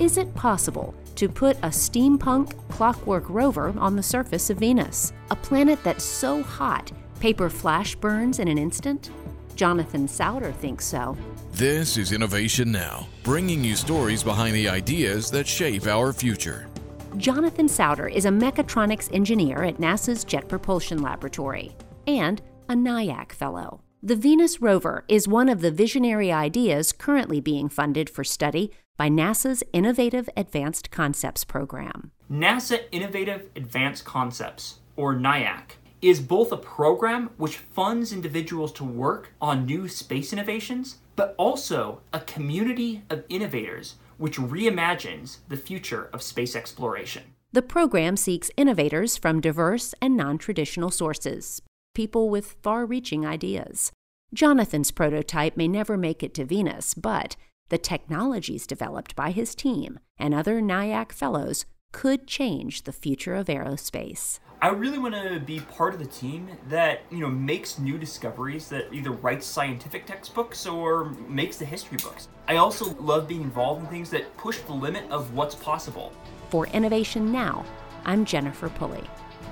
is it possible to put a steampunk clockwork rover on the surface of Venus, a planet that's so hot paper flash burns in an instant? Jonathan Sauder thinks so. This is Innovation Now, bringing you stories behind the ideas that shape our future. Jonathan Sauder is a mechatronics engineer at NASA's Jet Propulsion Laboratory and a NIAC Fellow. The Venus rover is one of the visionary ideas currently being funded for study by NASA's Innovative Advanced Concepts program. NASA Innovative Advanced Concepts, or NIAC, is both a program which funds individuals to work on new space innovations, but also a community of innovators which reimagines the future of space exploration. The program seeks innovators from diverse and non traditional sources, people with far reaching ideas. Jonathan's prototype may never make it to Venus, but the technologies developed by his team and other NIAC fellows could change the future of aerospace. I really want to be part of the team that, you know, makes new discoveries that either writes scientific textbooks or makes the history books. I also love being involved in things that push the limit of what's possible. For Innovation Now, I'm Jennifer Pulley.